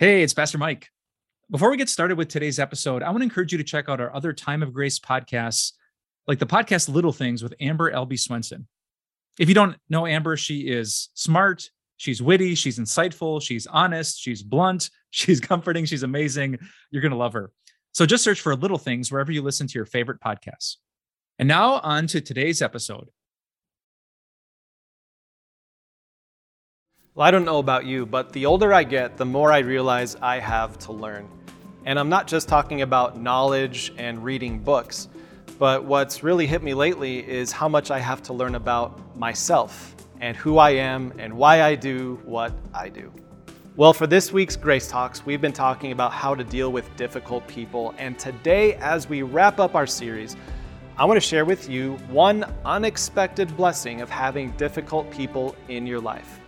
Hey, it's Pastor Mike. Before we get started with today's episode, I want to encourage you to check out our other Time of Grace podcasts, like the podcast Little Things with Amber Albee Swenson. If you don't know Amber, she is smart, she's witty, she's insightful, she's honest, she's blunt, she's comforting, she's amazing. You're going to love her. So just search for Little Things wherever you listen to your favorite podcasts. And now on to today's episode. Well, I don't know about you, but the older I get, the more I realize I have to learn. And I'm not just talking about knowledge and reading books, but what's really hit me lately is how much I have to learn about myself and who I am and why I do what I do. Well, for this week's Grace Talks, we've been talking about how to deal with difficult people. And today, as we wrap up our series, I want to share with you one unexpected blessing of having difficult people in your life.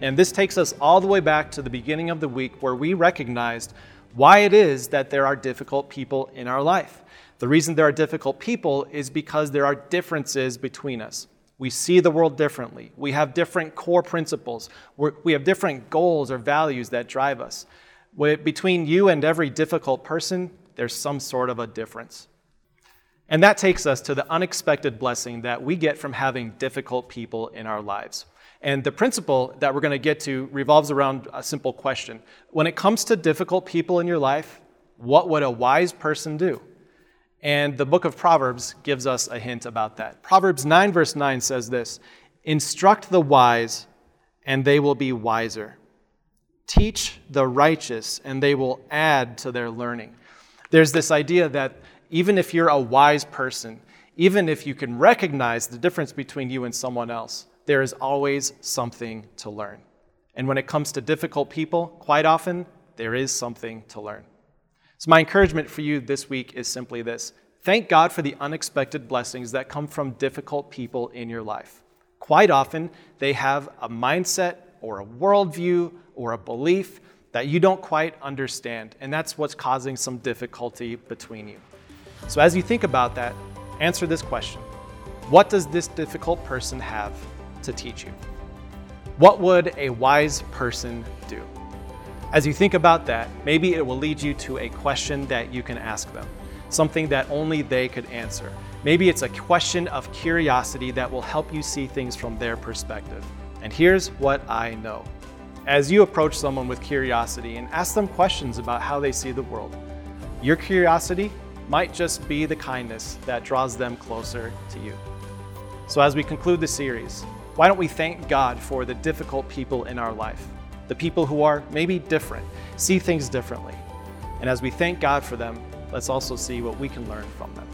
And this takes us all the way back to the beginning of the week where we recognized why it is that there are difficult people in our life. The reason there are difficult people is because there are differences between us. We see the world differently. We have different core principles. We're, we have different goals or values that drive us. Between you and every difficult person, there's some sort of a difference. And that takes us to the unexpected blessing that we get from having difficult people in our lives. And the principle that we're going to get to revolves around a simple question. When it comes to difficult people in your life, what would a wise person do? And the book of Proverbs gives us a hint about that. Proverbs 9, verse 9 says this Instruct the wise, and they will be wiser. Teach the righteous, and they will add to their learning. There's this idea that even if you're a wise person, even if you can recognize the difference between you and someone else, there is always something to learn. And when it comes to difficult people, quite often, there is something to learn. So, my encouragement for you this week is simply this thank God for the unexpected blessings that come from difficult people in your life. Quite often, they have a mindset or a worldview or a belief that you don't quite understand, and that's what's causing some difficulty between you. So, as you think about that, answer this question What does this difficult person have to teach you. What would a wise person do? As you think about that, maybe it will lead you to a question that you can ask them, something that only they could answer. Maybe it's a question of curiosity that will help you see things from their perspective. And here's what I know. As you approach someone with curiosity and ask them questions about how they see the world, your curiosity might just be the kindness that draws them closer to you. So, as we conclude the series, why don't we thank God for the difficult people in our life? The people who are maybe different, see things differently. And as we thank God for them, let's also see what we can learn from them.